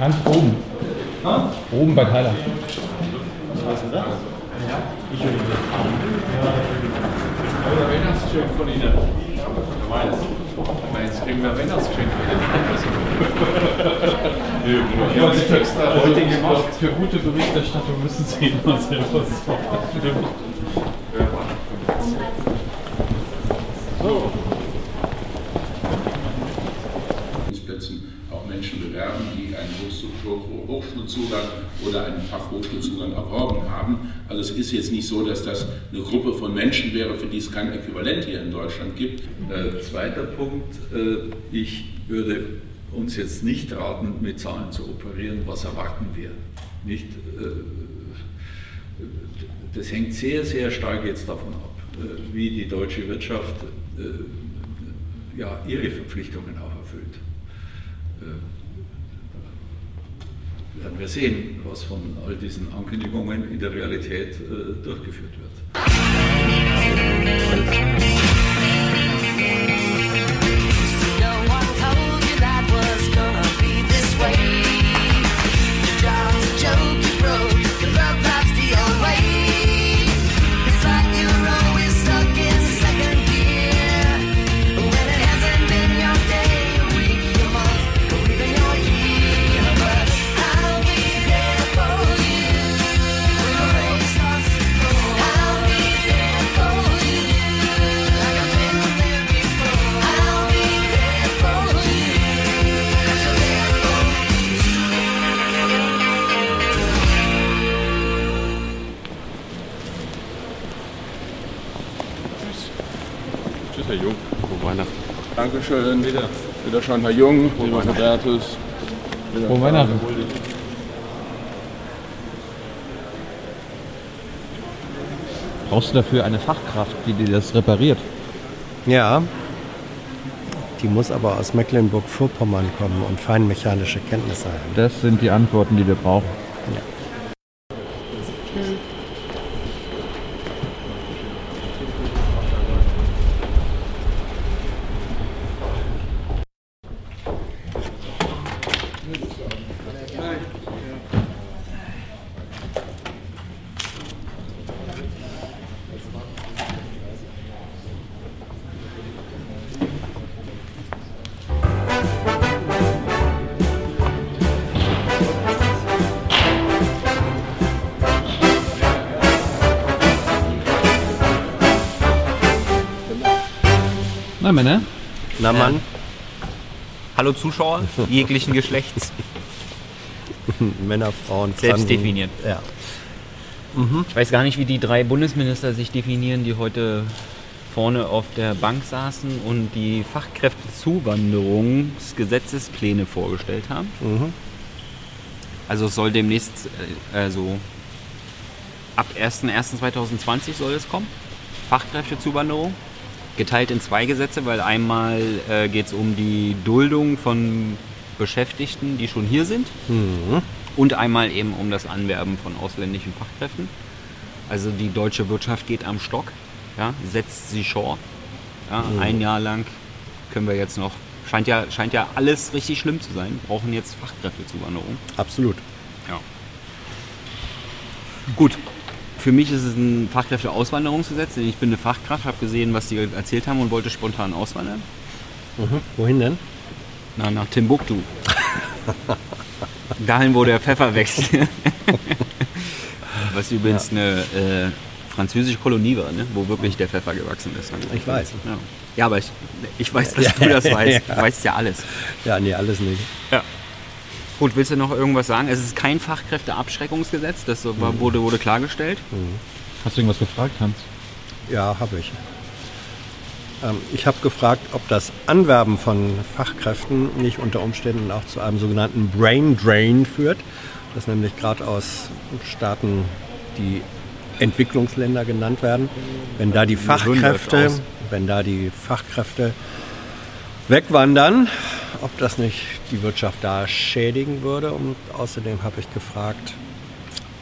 Ganz oben. Oben bei Tyler. Oder Weihnachtsgeschenk von Ihnen. Meins. Meins kriegen wir Weihnachtsgeschenk von Ihnen. Ich heute gemacht. Für gute Berichterstattung müssen Sie immer selber sorgen. Plätzen auch Menschen bewerben, die einen Hochschul- Hochschulzugang oder einen Fachhochschulzugang erworben haben. Also es ist jetzt nicht so, dass das eine Gruppe von Menschen wäre, für die es kein Äquivalent hier in Deutschland gibt. Äh, zweiter Punkt, äh, ich würde uns jetzt nicht raten, mit Zahlen zu operieren. Was erwarten wir? Nicht, äh, das hängt sehr, sehr stark jetzt davon ab, äh, wie die deutsche Wirtschaft äh, ja, ihre Verpflichtungen auch erfüllt. Äh, werden wir sehen, was von all diesen Ankündigungen in der Realität äh, durchgeführt wird. Jung. Frohe Weihnachten. Dankeschön. Wieder. Wieder schon Herr Jung, lieber Hubertus. Frohe Weihnachten. Brauchst du dafür eine Fachkraft, die dir das repariert? Ja, die muss aber aus Mecklenburg-Vorpommern kommen und feinmechanische Kenntnisse haben. Das sind die Antworten, die wir brauchen. Na Männer, Na Mann, Hallo Zuschauer jeglichen Geschlechts, Männer, Frauen, selbst definiert. Ja. Ich weiß gar nicht, wie die drei Bundesminister sich definieren, die heute vorne auf der Bank saßen und die Fachkräftezuwanderungsgesetzespläne vorgestellt haben. Also es soll demnächst, äh, also ab 01.01.2020 soll es kommen. Fachkräftezuwanderung. Geteilt in zwei Gesetze, weil einmal äh, geht es um die Duldung von Beschäftigten, die schon hier sind. Und einmal eben um das Anwerben von ausländischen Fachkräften. Also die deutsche Wirtschaft geht am Stock, ja, setzt sie short. Ja, Ein Jahr lang können wir jetzt noch, scheint ja, scheint ja alles richtig schlimm zu sein, brauchen jetzt Fachkräftezuwanderung. Absolut. Ja. Gut, für mich ist es ein Fachkräfteauswanderungsgesetz, denn ich bin eine Fachkraft, habe gesehen, was die erzählt haben und wollte spontan auswandern. Wohin denn? Na, nach Timbuktu. Dahin, wo der Pfeffer wächst. Was übrigens eine äh, französische Kolonie war, ne? wo wirklich der Pfeffer gewachsen ist. Ich weiß. Ja, ja aber ich, ich weiß, dass du das weißt. Du weißt ja alles. Ja, nee, alles nicht. Ja. Gut, willst du noch irgendwas sagen? Es ist kein Fachkräfteabschreckungsgesetz, das war- wurde, wurde klargestellt. hast du irgendwas gefragt, Hans? Ja, habe ich. Ähm, ich habe gefragt, ob das Anwerben von Fachkräften nicht unter Umständen auch zu einem sogenannten Brain Drain führt. Das nämlich gerade aus Staaten, die Entwicklungsländer genannt werden, wenn da die Fachkräfte, wenn da die Fachkräfte wegwandern, ob das nicht die Wirtschaft da schädigen würde. Und außerdem habe ich gefragt,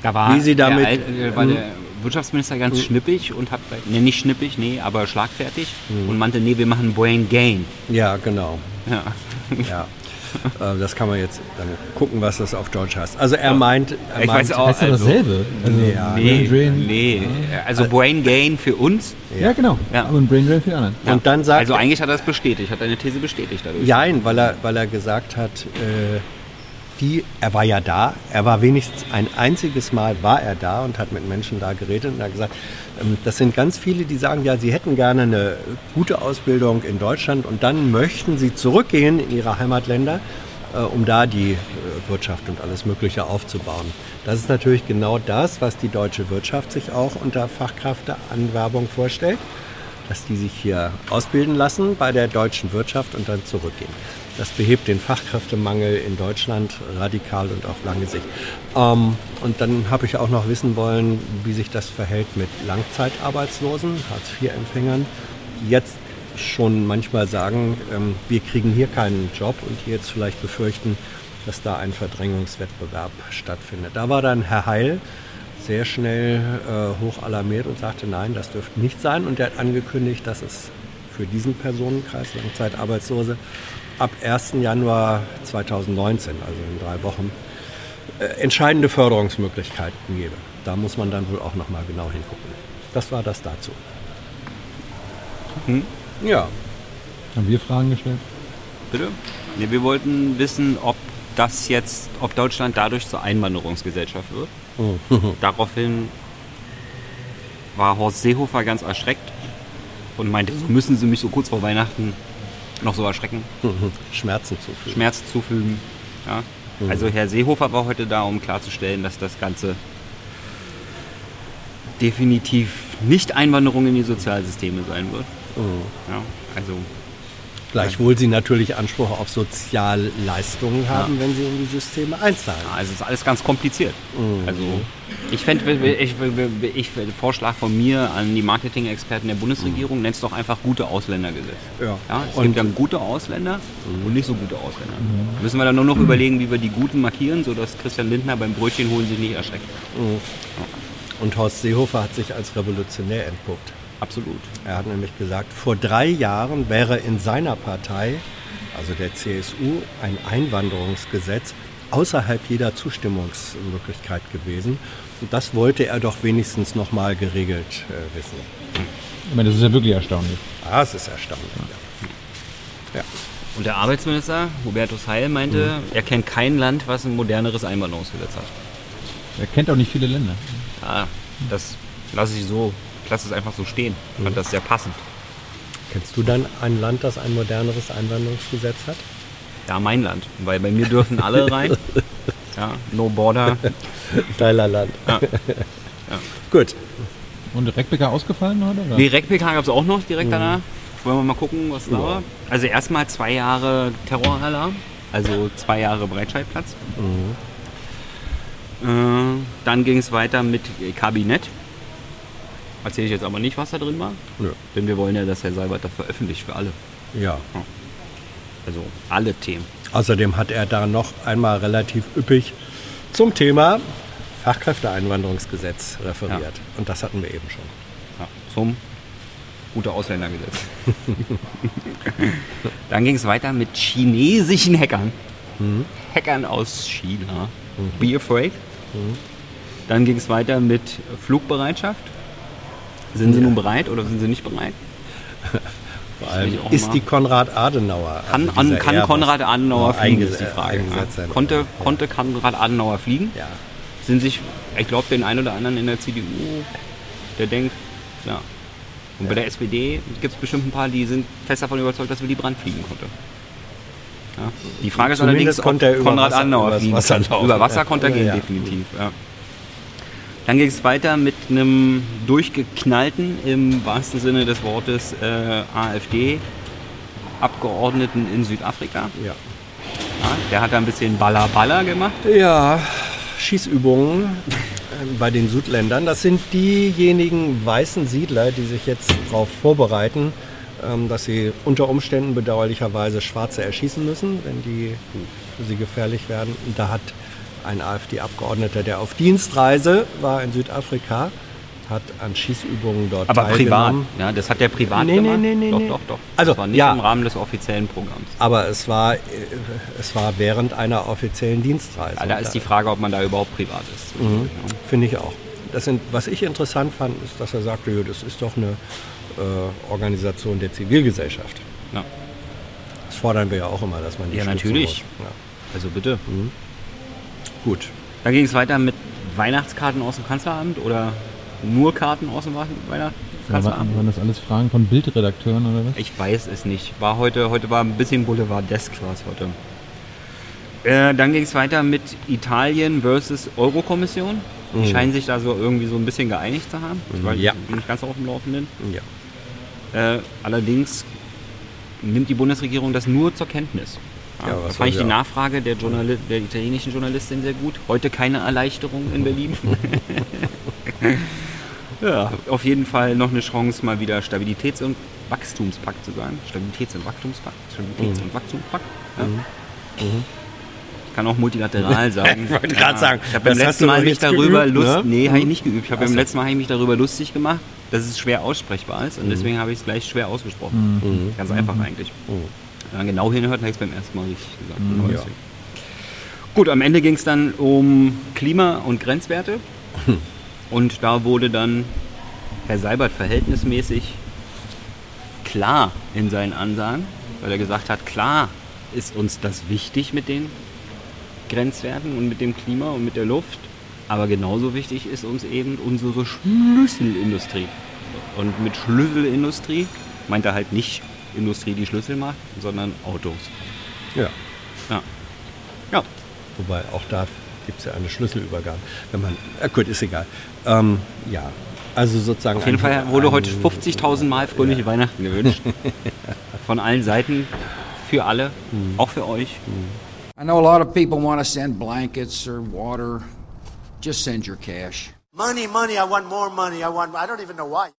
Da war, Wie sie damit- der, Al- äh, war der Wirtschaftsminister ganz schnippig und hat, ne, nicht schnippig, nee, aber schlagfertig und meinte, nee, wir machen Brain Gain. ja genau, Ja. ja. Äh, das kann man jetzt dann gucken, was das auf Deutsch heißt. Also er meint, er Ich meint weiß auch, Heißt also, dasselbe. Also, Ja, Nee, Brain Drain. nee. Also Brain Gain für uns. Ja, genau. Ja. Ein Brain Drain für die anderen. Ja. Und dann sagt also eigentlich hat er es bestätigt, hat eine These bestätigt dadurch. Jein, weil er, weil er gesagt hat, äh, die, er war ja da, er war wenigstens ein einziges Mal war er da und hat mit Menschen da geredet und hat gesagt, ähm, das sind ganz viele, die sagen, ja, sie hätten gerne eine gute Ausbildung in Deutschland und dann möchten sie zurückgehen in ihre Heimatländer, äh, um da die äh, Wirtschaft und alles Mögliche aufzubauen. Das ist natürlich genau das, was die deutsche Wirtschaft sich auch unter Fachkräfteanwerbung vorstellt dass die sich hier ausbilden lassen bei der deutschen Wirtschaft und dann zurückgehen. Das behebt den Fachkräftemangel in Deutschland radikal und auf lange Sicht. Ähm, und dann habe ich auch noch wissen wollen, wie sich das verhält mit Langzeitarbeitslosen, Hartz-IV-Empfängern, die jetzt schon manchmal sagen, ähm, wir kriegen hier keinen Job und die jetzt vielleicht befürchten, dass da ein Verdrängungswettbewerb stattfindet. Da war dann Herr Heil sehr schnell äh, hoch alarmiert und sagte, nein, das dürfte nicht sein. Und er hat angekündigt, dass es für diesen Personenkreis Langzeitarbeitslose ab 1. Januar 2019, also in drei Wochen, äh, entscheidende Förderungsmöglichkeiten gebe. Da muss man dann wohl auch noch mal genau hingucken. Das war das dazu. Ja, Haben wir Fragen gestellt? Bitte? Nee, wir wollten wissen, ob das jetzt, ob Deutschland dadurch zur Einwanderungsgesellschaft wird. Daraufhin war Horst Seehofer ganz erschreckt und meinte, so müssen Sie mich so kurz vor Weihnachten noch so erschrecken, Schmerzen zufügen. Schmerz zufügen. Ja. Also Herr Seehofer war heute da, um klarzustellen, dass das Ganze definitiv nicht Einwanderung in die Sozialsysteme sein wird. Ja, also Gleichwohl sie natürlich Anspruch auf Sozialleistungen haben, wenn sie in die Systeme einzahlen. Ja, also es ist alles ganz kompliziert. Also ich fände, ich, ich, ich, Vorschlag von mir an die Marketing-Experten der Bundesregierung, nennt es doch einfach gute Ausländergesetz. Ja. Ja, es Und- gibt dann gute Ausländer und nicht so gute Ausländer. Müssen wir dann nur noch überlegen, wie wir die Guten markieren, sodass Christian Lindner beim Brötchen holen sich nicht erschreckt. Und Horst Seehofer hat sich als revolutionär entpuppt. Absolut. Er hat nämlich gesagt, vor drei Jahren wäre in seiner Partei, also der CSU, ein Einwanderungsgesetz außerhalb jeder Zustimmungsmöglichkeit gewesen. Und das wollte er doch wenigstens noch mal geregelt äh, wissen. Ich meine, das ist ja wirklich erstaunlich. Ah, es ist erstaunlich. Ja. Und der Arbeitsminister, Hubertus Heil, meinte, er kennt kein Land, was ein moderneres Einwanderungsgesetz hat. Er kennt auch nicht viele Länder. Ja, das lasse ich so, ich lasse es einfach so stehen. Ich fand das sehr passend. Kennst du dann ein Land, das ein moderneres Einwanderungsgesetz hat? Ja, mein Land. Weil bei mir dürfen alle rein. Ja, no border. Geiler Land. Ja. Gut. Und Reckbecker ausgefallen heute? Oder? Die RecPK gab es auch noch direkt danach. Wollen wir mal gucken, was da war. Also erstmal zwei Jahre Terroralarm. Also zwei Jahre Breitscheidplatz. Äh, dann ging es weiter mit Kabinett. Erzähle ich jetzt aber nicht, was da drin war. Nö. Denn wir wollen ja, dass Herr Seibert das veröffentlicht für alle. Ja. Also alle Themen. Außerdem hat er da noch einmal relativ üppig zum Thema Fachkräfteeinwanderungsgesetz referiert. Und das hatten wir eben schon. Ja, zum gute Ausländergesetz. Dann ging es weiter mit chinesischen Hackern. Hackern aus China. Be afraid. Dann ging es weiter mit Flugbereitschaft. Sind sie nun bereit oder sind sie nicht bereit? Vor allem ist die Konrad Adenauer. Kann, also an, kann Konrad Adenauer fliegen, ist die Frage. Ja. Konnte, Ja. konnte Konrad Adenauer fliegen? Ja. Sind sich, ich glaube, den einen oder anderen in der CDU, der denkt, ja. Und bei der SPD gibt es bestimmt ein paar, die sind fest davon überzeugt, dass Willy Brandt fliegen konnte. Ja. Die Frage ist Zumindest allerdings, ob Konrad Wasser- Adenauer fliegen Wasser laufen. Über Wasser Ja. konnte er Ja, gehen, ja. definitiv. Ja. Dann ging es weiter mit einem durchgeknallten, im wahrsten Sinne des Wortes, äh, AfD-Abgeordneten in Südafrika. Ja. Ja, der hat da ein bisschen Baller Baller gemacht. Ja, Schießübungen äh, bei den Südländern. Das sind diejenigen weißen Siedler, die sich jetzt darauf vorbereiten, ähm, dass sie unter Umständen bedauerlicherweise Schwarze erschießen müssen, wenn die für sie gefährlich werden. Da hat ein AfD-Abgeordneter, der auf Dienstreise war in Südafrika, hat an Schießübungen dort Aber privat, teilgenommen. ja, das hat der privat Nee, gemacht. nee, nee, doch, nee. doch, doch. Also, das war nicht ja. im Rahmen des offiziellen Programms. Aber es war, äh, es war während einer offiziellen Dienstreise. Ja, da ist die Frage, ob man da überhaupt privat ist. zwischendurch, ja. Finde ich auch. Das sind, was ich interessant fand, ist, dass er sagte, das ist doch eine äh, Organisation der Zivilgesellschaft. Ja. Das fordern wir ja auch immer, dass man die Ja, natürlich. Also bitte. Ja. Gut. Dann ging es weiter mit Weihnachtskarten aus dem Kanzleramt oder nur Karten aus dem Wei- Ja, Weihnachtskanzleramt? waren, das alles Fragen von Bildredakteuren oder was? Ich weiß es nicht. War heute, heute war ein bisschen Boulevard-desk war es heute. Äh, dann ging es weiter mit Italien versus Eurokommission. Die scheinen sich da so irgendwie so ein bisschen geeinigt zu haben. Ich weiß, Ja. bin nicht ganz auf dem Laufenden. Ja. Äh, allerdings nimmt die Bundesregierung das nur zur Kenntnis. Ja, das fand ich die? Nachfrage der, Journali der italienischen Journalistin sehr gut. Heute keine Erleichterung in Berlin. ja, auf jeden Fall noch eine Chance, mal wieder Stabilitäts- und Wachstumspakt zu sagen. Stabilitäts- und Wachstumspakt. Stabilitäts- Mhm. und Wachstumspakt. Ja. Ich kann auch multilateral sagen. Ich wollte gerade sagen, ich habe beim letzten Mal mich darüber geübt, lust, ne? nee, habe ich Mhm. nicht geübt. Ich habe beim letzten Mal ich mich darüber lustig gemacht, dass es schwer aussprechbar ist Mhm. und deswegen habe ich es gleich schwer ausgesprochen. Ganz einfach eigentlich. Wenn man genau hinhört, habe ich es beim ersten Mal richtig gesagt. Mhm. ja. Gut, am Ende ging es dann um Klima- und Grenzwerte. Und da wurde dann Herr Seibert verhältnismäßig klar in seinen Ansagen, weil er gesagt hat, klar ist uns das wichtig mit den Grenzwerten und mit dem Klima und mit der Luft, aber genauso wichtig ist uns eben unsere Schlüsselindustrie. Und mit Schlüsselindustrie meint er halt nicht Industrie, die Schlüssel macht, sondern Autos. Ja. Ja. Ja, Wobei auch da gibt es ja eine Schlüsselübergabe. Wenn man, äh, gut, ist egal. Ähm, ja, also sozusagen. Auf jeden Fall wurde ein- heute 50.000 Mal fröhliche Weihnachten gewünscht. Von allen Seiten, für alle, auch für euch. I know a lot of people want to send blankets or water. Just send your cash. Money, money, I want more money. I want, I don't even know why.